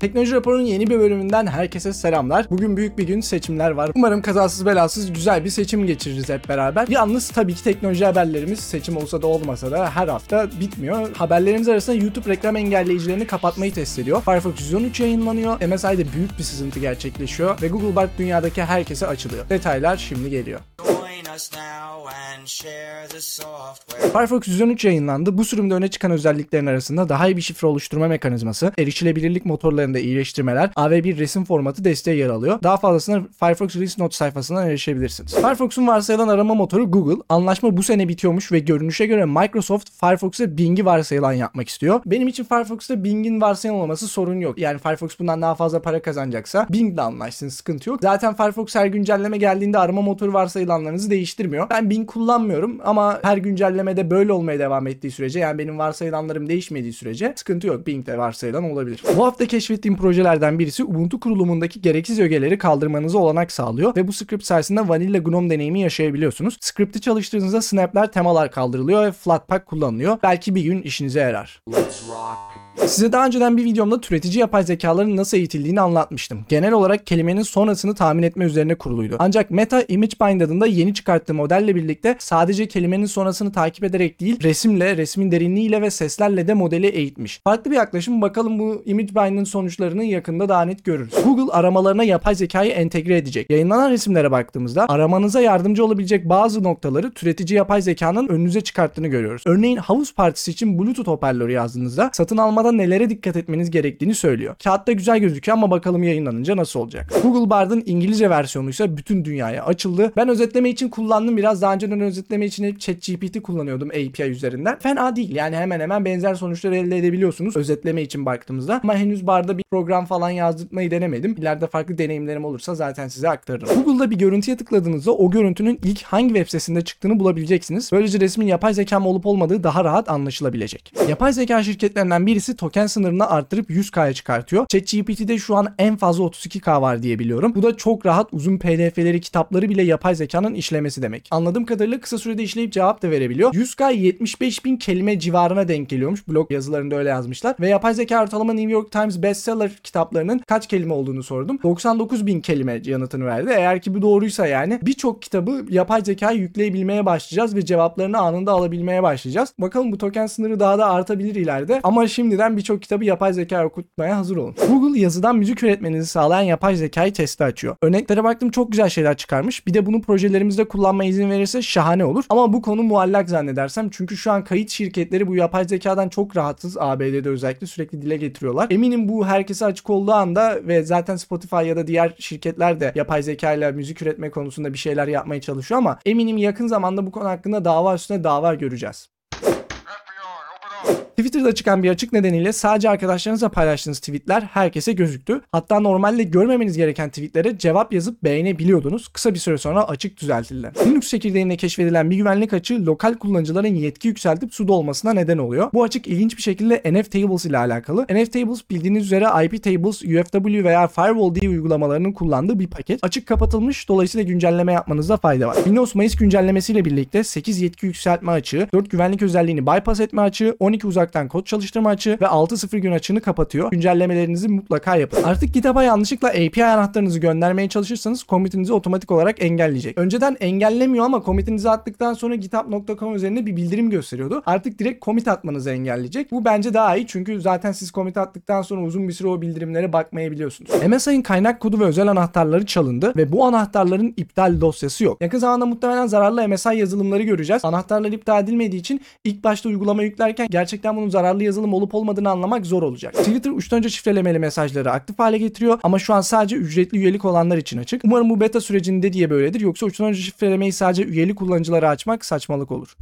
Teknoloji Raporu'nun yeni bir bölümünden herkese selamlar. Bugün büyük bir gün seçimler var. Umarım kazasız belasız güzel bir seçim geçiririz hep beraber. Yalnız tabii ki teknoloji haberlerimiz seçim olsa da olmasa da her hafta bitmiyor. Haberlerimiz arasında YouTube reklam engelleyicilerini kapatmayı test ediyor. Firefox 113 yayınlanıyor. MSI'de büyük bir sızıntı gerçekleşiyor ve Google Bard dünyadaki herkese açılıyor. Detaylar şimdi geliyor. Firefox 113 yayınlandı. Bu sürümde öne çıkan özelliklerin arasında daha iyi bir şifre oluşturma mekanizması, erişilebilirlik motorlarında iyileştirmeler, AV1 resim formatı desteği yer alıyor. Daha fazlasına Firefox Release Notes sayfasından erişebilirirsiniz. Firefox'un varsayılan arama motoru Google. Anlaşma bu sene bitiyormuş ve görünüşe göre Microsoft Firefox'a Bing'i varsayılan yapmak istiyor. Benim için Firefox'ta Bing'in varsayılan olması sorun yok. Yani Firefox bundan daha fazla para kazanacaksa Bing'le anlaşsın sıkıntı yok. Zaten Firefox her güncelleme geldiğinde arama motoru varsayılanlarınızı değiştirmiyor. Ben Bing kullanmıyorum ama her güncellemede böyle olmaya devam ettiği sürece yani benim varsayılanlarım değişmediği sürece sıkıntı yok. Bing de varsayılan olabilir. Bu hafta keşfettiğim projelerden birisi Ubuntu kurulumundaki gereksiz ögeleri kaldırmanıza olanak sağlıyor ve bu script sayesinde Vanilla GNOME deneyimi yaşayabiliyorsunuz. Script'i çalıştırdığınızda snap'ler, temalar kaldırılıyor ve Flatpak kullanılıyor. Belki bir gün işinize yarar. Size daha önceden bir videomda türetici yapay zekaların nasıl eğitildiğini anlatmıştım. Genel olarak kelimenin sonrasını tahmin etme üzerine kuruluydu. Ancak Meta ImageBind adında yeni çıkarttığı modelle birlikte sadece kelimenin sonrasını takip ederek değil, resimle, resmin derinliğiyle ve seslerle de modeli eğitmiş. Farklı bir yaklaşım bakalım bu ImageBind'in sonuçlarını yakında daha net görürüz. Google aramalarına yapay zekayı entegre edecek. Yayınlanan resimlere baktığımızda aramanıza yardımcı olabilecek bazı noktaları türetici yapay zekanın önünüze çıkarttığını görüyoruz. Örneğin havuz partisi için Bluetooth hoparlörü yazdığınızda satın almada nelere dikkat etmeniz gerektiğini söylüyor. Kağıtta güzel gözüküyor ama bakalım yayınlanınca nasıl olacak. Google Bard'ın İngilizce versiyonu ise bütün dünyaya açıldı. Ben özetleme için kullandım biraz. Daha önceden özetleme için hep ChatGPT kullanıyordum API üzerinden. Fena değil. Yani hemen hemen benzer sonuçlar elde edebiliyorsunuz özetleme için baktığımızda. Ama henüz Bard'a bir program falan yazdırmayı denemedim. İleride farklı deneyimlerim olursa zaten size aktarırım. Google'da bir görüntüye tıkladığınızda o görüntünün ilk hangi web sitesinde çıktığını bulabileceksiniz. Böylece resmin yapay zeka mı olup olmadığı daha rahat anlaşılabilecek. Yapay zeka şirketlerinden birisi token sınırını arttırıp 100K'ya çıkartıyor. ChatGPT'de şu an en fazla 32K var diye biliyorum. Bu da çok rahat uzun PDF'leri, kitapları bile yapay zekanın işlemesi demek. Anladığım kadarıyla kısa sürede işleyip cevap da verebiliyor. 100K 75 bin kelime civarına denk geliyormuş. Blog yazılarında öyle yazmışlar. Ve yapay zeka ortalama New York Times bestseller kitaplarının kaç kelime olduğunu sordum. 99 bin kelime yanıtını verdi. Eğer ki bu doğruysa yani birçok kitabı yapay zekaya yükleyebilmeye başlayacağız ve cevaplarını anında alabilmeye başlayacağız. Bakalım bu token sınırı daha da artabilir ileride. Ama şimdiden birçok kitabı yapay zeka okutmaya hazır olun. Google yazıdan müzik üretmenizi sağlayan yapay zekayı testi açıyor. Örneklere baktım çok güzel şeyler çıkarmış. Bir de bunu projelerimizde kullanmaya izin verirse şahane olur. Ama bu konu muallak zannedersem. Çünkü şu an kayıt şirketleri bu yapay zekadan çok rahatsız. ABD'de özellikle sürekli dile getiriyorlar. Eminim bu herkese açık olduğu anda ve zaten Spotify ya da diğer şirketler de yapay zeka ile müzik üretme konusunda bir şeyler yapmaya çalışıyor ama eminim yakın zamanda bu konu hakkında dava üstüne dava göreceğiz. Twitter'da çıkan bir açık nedeniyle sadece arkadaşlarınızla paylaştığınız tweetler herkese gözüktü. Hatta normalde görmemeniz gereken tweetlere cevap yazıp beğenebiliyordunuz. Kısa bir süre sonra açık düzeltildi. Linux çekirdeğinde keşfedilen bir güvenlik açığı lokal kullanıcıların yetki yükseltip sudo olmasına neden oluyor. Bu açık ilginç bir şekilde nftables ile alakalı. nftables bildiğiniz üzere iptables, UFW veya firewall diye uygulamalarının kullandığı bir paket. Açık kapatılmış dolayısıyla güncelleme yapmanızda fayda var. Windows Mayıs güncellemesiyle birlikte 8 yetki yükseltme açığı, 4 güvenlik özelliğini bypass etme açığı, 12 uzaktan kod çalıştırma açığı ve 6.0 gün açığını kapatıyor. Güncellemelerinizi mutlaka yapın. Artık GitHub'a yanlışlıkla API anahtarınızı göndermeye çalışırsanız commitinizi otomatik olarak engelleyecek. Önceden engellemiyor ama commitinizi attıktan sonra github.com üzerinde bir bildirim gösteriyordu. Artık direkt commit atmanızı engelleyecek. Bu bence daha iyi çünkü zaten siz commit attıktan sonra uzun bir süre o bildirimlere bakmayabiliyorsunuz. MSI'nin kaynak kodu ve özel anahtarları çalındı ve bu anahtarların iptal dosyası yok. Yakın zamanda muhtemelen zararlı MSI yazılımları göreceğiz. Anahtarlar iptal edilmediği için ilk başta uygulama yüklerken gerçekten bunun zararlı yazılım olup olmadığını anlamak zor olacak. Twitter uçtan önce şifrelemeli mesajları aktif hale getiriyor ama şu an sadece ücretli üyelik olanlar için açık. Umarım bu beta sürecinde diye böyledir yoksa uçtan önce şifrelemeyi sadece üyeli kullanıcılara açmak saçmalık olur.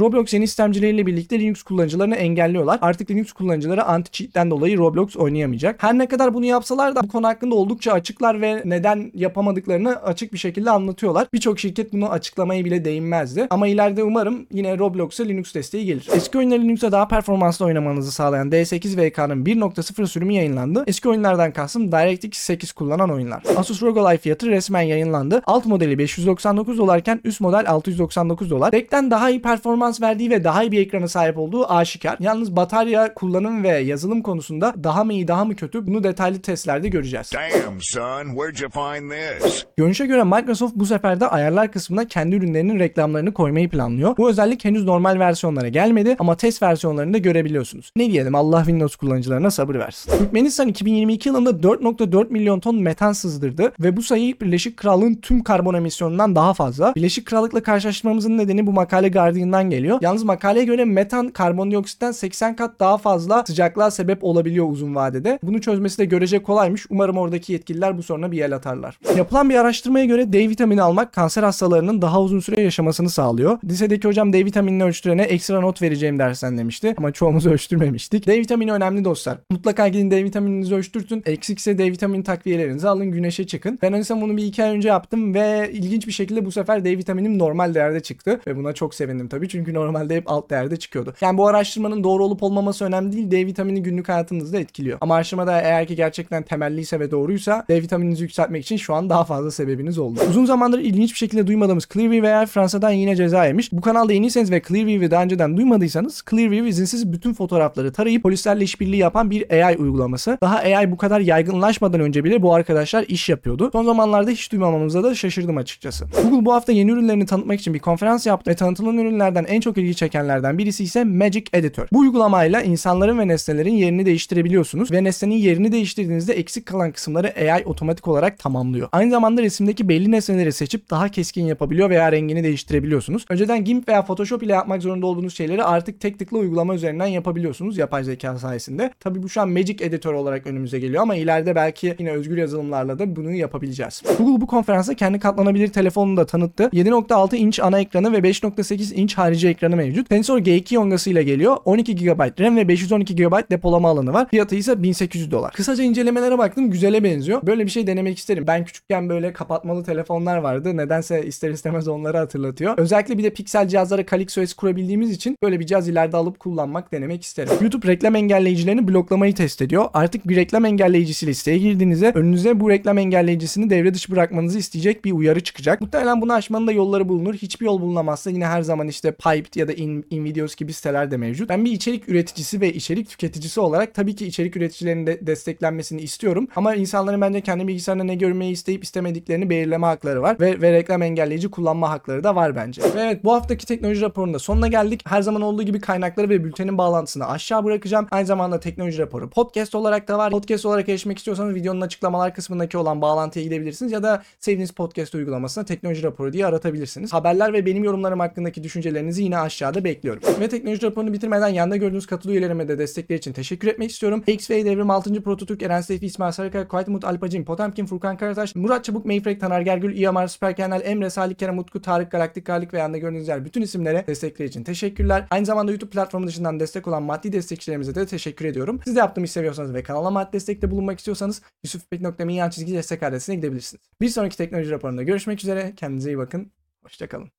Roblox yeni sistemcileriyle birlikte Linux kullanıcılarını engelliyorlar. Artık Linux kullanıcıları anti-cheat'ten dolayı Roblox oynayamayacak. Her ne kadar bunu yapsalar da bu konu hakkında oldukça açıklar ve neden yapamadıklarını açık bir şekilde anlatıyorlar. Birçok şirket bunu açıklamayı bile değinmezdi. Ama ileride umarım yine Roblox'a Linux desteği gelir. Eski oyunları Linux'a daha performanslı oynamanızı sağlayan D8 VK'nın 1.0 sürümü yayınlandı. Eski oyunlardan kastım DirectX 8 kullanan oyunlar. Asus ROG Ally fiyatı resmen yayınlandı. Alt modeli 599 dolarken üst model 699 dolar. Rack'ten daha iyi performans performans verdiği ve daha iyi bir ekrana sahip olduğu aşikar. Yalnız batarya kullanım ve yazılım konusunda daha mı iyi daha mı kötü bunu detaylı testlerde göreceğiz. Damn, son, where'd you find this? Görünüşe göre Microsoft bu sefer de ayarlar kısmına kendi ürünlerinin reklamlarını koymayı planlıyor. Bu özellik henüz normal versiyonlara gelmedi ama test versiyonlarında görebiliyorsunuz. Ne diyelim Allah Windows kullanıcılarına sabır versin. Türkmenistan 2022 yılında 4.4 milyon ton metan sızdırdı ve bu sayı Birleşik Krallığın tüm karbon emisyonundan daha fazla. Birleşik Krallık'la karşılaştırmamızın nedeni bu makale Guardian'dan geliyor. Yalnız makaleye göre metan karbondioksitten 80 kat daha fazla sıcaklığa sebep olabiliyor uzun vadede. Bunu çözmesi de görece kolaymış. Umarım oradaki yetkililer bu soruna bir el atarlar. Yapılan bir araştırmaya göre D vitamini almak kanser hastalarının daha uzun süre yaşamasını sağlıyor. Lisedeki hocam D vitaminini ölçtürene ekstra not vereceğim dersen demişti ama çoğumuz ölçtürmemiştik. D vitamini önemli dostlar. Mutlaka gidin D vitamininizi ölçtürtün. Eksikse D vitamini takviyelerinizi alın güneşe çıkın. Ben öyleyse bunu bir iki ay önce yaptım ve ilginç bir şekilde bu sefer D vitaminim normal değerde çıktı. Ve buna çok sevindim tabii çünkü normalde hep alt değerde çıkıyordu. Yani bu araştırmanın doğru olup olmaması önemli değil. D vitamini günlük hayatınızda etkiliyor. Ama araştırmada eğer ki gerçekten temelliyse ve doğruysa D vitamininizi yükseltmek için şu an daha fazla sebebiniz oldu. Uzun zamandır ilginç bir şekilde duymadığımız Clearview veya Fransa'dan yine ceza yemiş. Bu kanalda yeniyseniz ve Clearview'i daha önceden duymadıysanız Clearview izinsiz bütün fotoğrafları tarayıp polislerle işbirliği yapan bir AI uygulaması. Daha AI bu kadar yaygınlaşmadan önce bile bu arkadaşlar iş yapıyordu. Son zamanlarda hiç duymamamıza da şaşırdım açıkçası. Google bu hafta yeni ürünlerini tanıtmak için bir konferans yaptı ve tanıtılan ürünlerden en çok ilgi çekenlerden birisi ise Magic Editor. Bu uygulamayla insanların ve nesnelerin yerini değiştirebiliyorsunuz ve nesnenin yerini değiştirdiğinizde eksik kalan kısımları AI otomatik olarak tamamlıyor. Aynı zamanda resimdeki belli nesneleri seçip daha keskin yapabiliyor veya rengini değiştirebiliyorsunuz. Önceden GIMP veya Photoshop ile yapmak zorunda olduğunuz şeyleri artık tek tıkla uygulama üzerinden yapabiliyorsunuz yapay zeka sayesinde. Tabi bu şu an Magic Editor olarak önümüze geliyor ama ileride belki yine özgür yazılımlarla da bunu yapabileceğiz. Google bu konferansta kendi katlanabilir telefonunu da tanıttı. 7.6 inç ana ekranı ve 5.8 inç harici ekranı mevcut. Tensor G2 yongası ile geliyor. 12 GB RAM ve 512 GB depolama alanı var. Fiyatı ise 1800 dolar. Kısaca incelemelere baktım güzele benziyor. Böyle bir şey denemek isterim. Ben küçükken böyle kapatmalı telefonlar vardı. Nedense ister istemez onları hatırlatıyor. Özellikle bir de piksel cihazlara Calypso S kurabildiğimiz için böyle bir cihaz ileride alıp kullanmak denemek isterim. YouTube reklam engelleyicilerini bloklamayı test ediyor. Artık bir reklam engelleyicisiyle siteye girdiğinizde önünüze bu reklam engelleyicisini devre dışı bırakmanızı isteyecek bir uyarı çıkacak. Muhtemelen bunu aşmanın da yolları bulunur. Hiçbir yol bulunamazsa yine her zaman işte Piped ya da In, InVideos gibi siteler de mevcut. Ben bir içerik üreticisi ve içerik tüketicisi olarak tabii ki içerik üreticilerinin de desteklenmesini istiyorum. Ama insanların bence kendi bilgisayarında ne görmeyi isteyip istemediklerini belirleme hakları var. Ve, ve reklam engelleyici kullanma hakları da var bence. Ve evet bu haftaki teknoloji raporunda sonuna geldik. Her zaman olduğu gibi kaynakları ve bültenin bağlantısını aşağı bırakacağım. Aynı zamanda teknoloji raporu podcast olarak da var. Podcast olarak erişmek istiyorsanız videonun açıklamalar kısmındaki olan bağlantıya gidebilirsiniz ya da sevdiğiniz podcast uygulamasına teknoloji raporu diye aratabilirsiniz. Haberler ve benim yorumlarım hakkındaki düşüncelerinizi yine aşağıda bekliyorum. Ve teknoloji raporunu bitirmeden yanda gördüğünüz katıl üyelerime de destekleri için teşekkür etmek istiyorum. X-Way Devrim 6. Prototürk, Eren Seyfi, İsmail Sarıkaya, Kuayt Umut, Alpacin, Potemkin, Furkan Karataş, Murat Çabuk, Mayfrek, Taner Gergül, İyamar, Süper Kenal, Emre, Salih Kerem, Utku, Tarık, Galaktik Garlik ve yanda gördüğünüz yer bütün isimlere destekleri için teşekkürler. Aynı zamanda YouTube platformu dışından destek olan maddi destekçilerimize de teşekkür ediyorum. Siz de yaptığımı seviyorsanız ve kanalıma maddi destekte bulunmak istiyorsanız yusufpek.me yan çizgi destek adresine gidebilirsiniz. Bir sonraki teknoloji raporunda görüşmek üzere. Kendinize iyi bakın. Hoşçakalın.